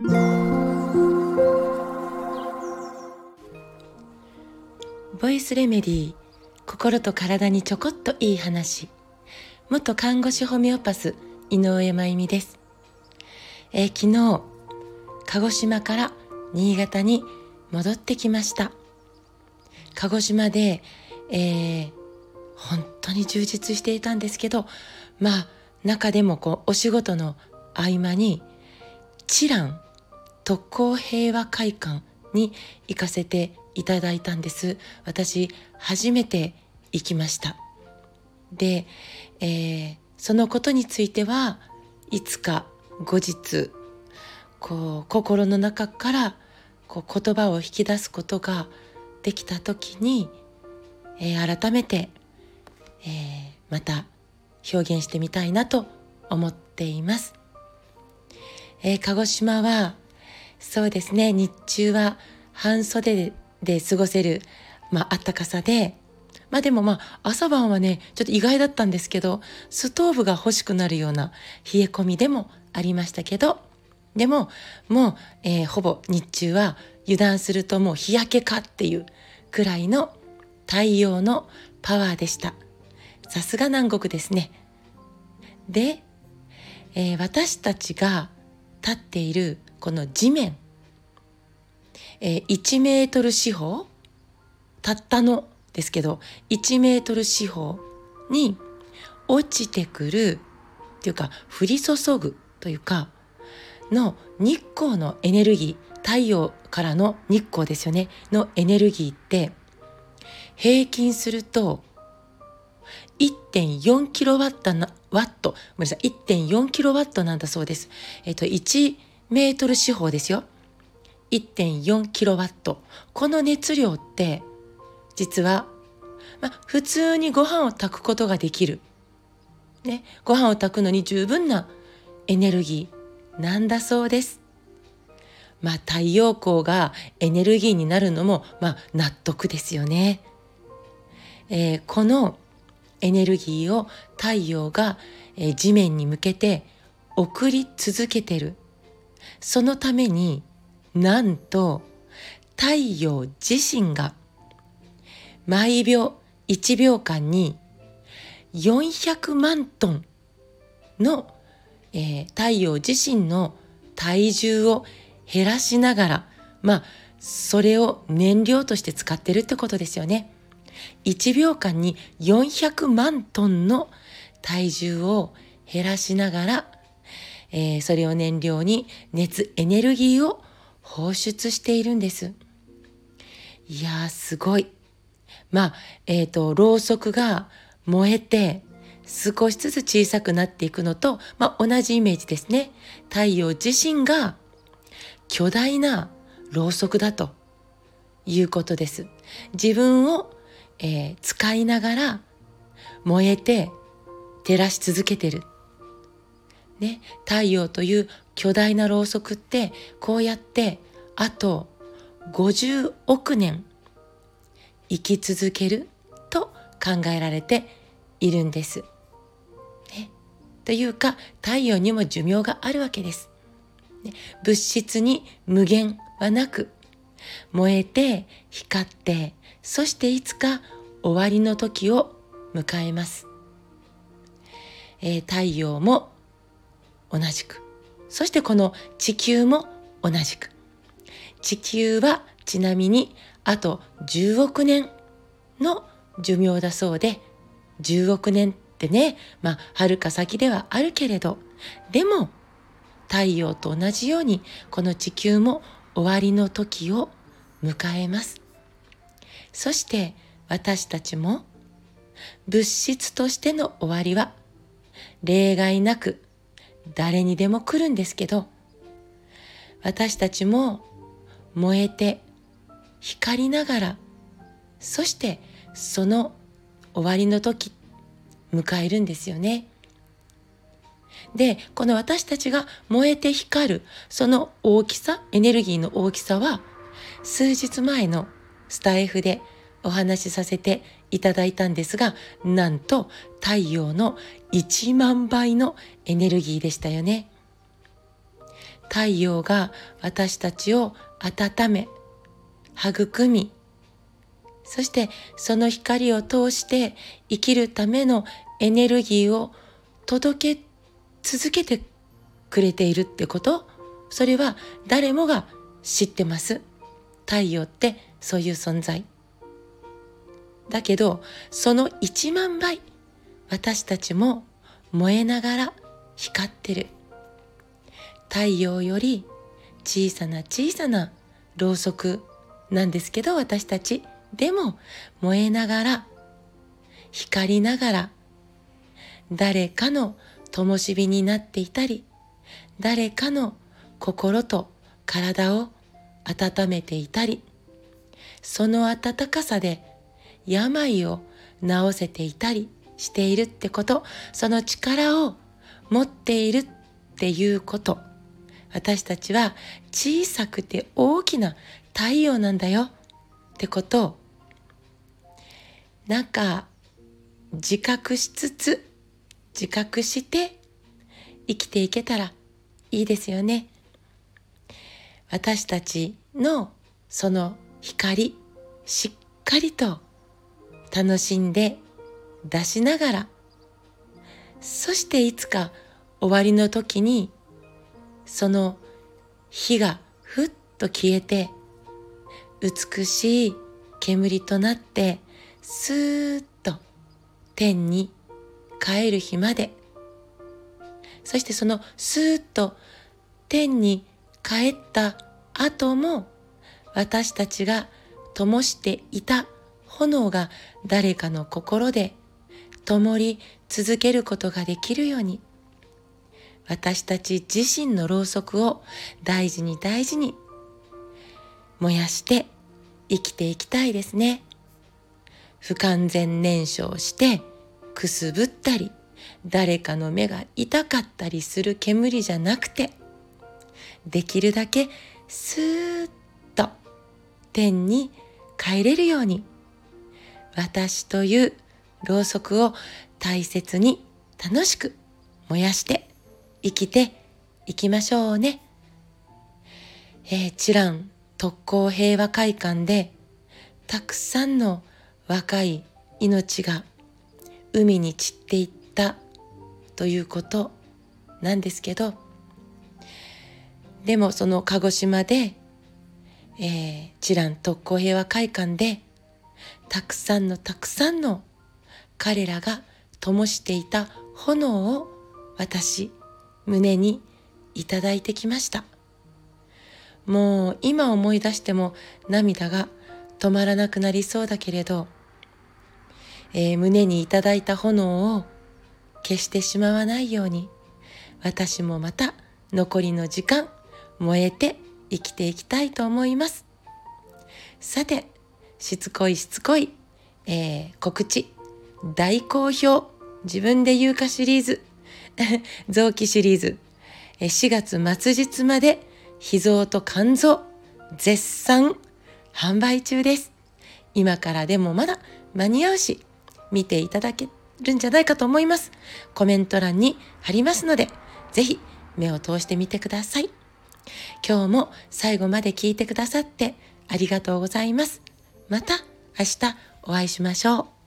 ボイスレメディー心と体にちょこっといい話。元看護師ホメオパス井上真由美です、えー、昨日鹿児島から新潟に戻ってきました。鹿児島で、えー、本当に充実していたんですけどまあ中でもこうお仕事の合間にチラン特攻平和会館に行かせていただいたんです。私初めて行きました。で、えー、そのことについてはいつか後日こう心の中からこう言葉を引き出すことができた時に、えー、改めて、えー、また表現してみたいなと思っています、えー、鹿児島はそうですね日中は半袖で過ごせる、まあ、ったかさで、まあでもまあ朝晩はね、ちょっと意外だったんですけど、ストーブが欲しくなるような冷え込みでもありましたけど、でももう、えー、ほぼ日中は油断するともう日焼けかっていうくらいの太陽のパワーでした。さすが南国ですね。で、えー、私たちが立っているこの地面。えー、1メートル四方。たったのですけど1メートル四方に落ちてくる。っていうか降り注ぐというかの日光のエネルギー。太陽からの日光ですよね。のエネルギーって平均すると1.4キロワットなワット。ごめんなさい。1.4キロワットなんだそうです。えっと1メートル四方ですよ。1.4キロワット。この熱量って実は、まあ、普通にご飯を炊くことができる。ね、ご飯を炊くのに十分なエネルギーなんだそうです。まあ太陽光がエネルギーになるのもまあ納得ですよね。えー、このエネルギーを太陽が、えー、地面に向けて送り続けてる。そのためになんと太陽自身が毎秒1秒間に400万トンの、えー、太陽自身の体重を減らしながらまあそれを燃料として使ってるってことですよね。1秒間に400万トンの体重を減らしながら、えー、それを燃料に熱エネルギーを放出しているんです。いやーすごい。まあ、えっ、ー、と、ろうそくが燃えて少しずつ小さくなっていくのと、まあ、同じイメージですね。太陽自身が巨大なろうそくだということです。自分を、えー、使いながら燃えて照らし続けてる。ね、太陽という巨大なろうそくってこうやってあと50億年生き続けると考えられているんです。ね、というか太陽にも寿命があるわけです。ね、物質に無限はなく燃えて光ってそしていつか終わりの時を迎えます。えー、太陽も同じく。そしてこの地球も同じく。地球はちなみにあと10億年の寿命だそうで10億年ってねまあはるか先ではあるけれどでも太陽と同じようにこの地球も終わりの時を迎えます。そして私たちも物質としての終わりは例外なく誰にでも来るんですけど私たちも燃えて光りながらそしてその終わりの時迎えるんですよね。でこの私たちが燃えて光るその大きさエネルギーの大きさは数日前のスタイフでお話しさせていただいたんですがなんと太陽の1万倍のエネルギーでしたよね。太陽が私たちを温め育みそしてその光を通して生きるためのエネルギーを届け続けてくれているってこと。それは誰もが知ってます。太陽ってそういう存在。だけどその1万倍私たちも燃えながら光ってる。太陽より小さな小さなろうそくなんですけど私たちでも燃えながら光りながら誰かの灯火になっていたり誰かの心と体を温めていたりその温かさで病を治せていたりしているってこと。その力を持っているっていうこと。私たちは小さくて大きな太陽なんだよ。ってこと。をなんか自覚しつつ自覚して生きていけたらいいですよね。私たちのその光しっかりと楽しんで出しながら。そしていつか終わりの時にその火がふっと消えて美しい煙となってスーッと天に帰る日まで。そしてそのスーッと天に帰った後も私たちが灯していた炎が誰かの心で灯り続けることができるように私たち自身のろうそくを大事に大事に燃やして生きていきたいですね。不完全燃焼してくすぶったり誰かの目が痛かったりする煙じゃなくてできるだけスーッと天に帰れるように私というろうそくを大切に楽しく燃やして生きていきましょうね。えー、チラン特攻平和会館でたくさんの若い命が海に散っていったということなんですけどでもその鹿児島で、えー、チラン特攻平和会館でたくさんのたくさんの彼らが灯していた炎を私胸にいただいてきました。もう今思い出しても涙が止まらなくなりそうだけれど、えー、胸にいただいた炎を消してしまわないように私もまた残りの時間燃えて生きていきたいと思います。さてしつこいしつこい、えー、告知。大好評。自分で言うかシリーズ。臓器シリーズ。4月末日まで。秘蔵と肝臓。絶賛。販売中です。今からでもまだ。間に合うし、見ていただけるんじゃないかと思います。コメント欄に貼りますので、ぜひ。目を通してみてください。今日も最後まで聞いてくださってありがとうございます。また明日お会いしましょう。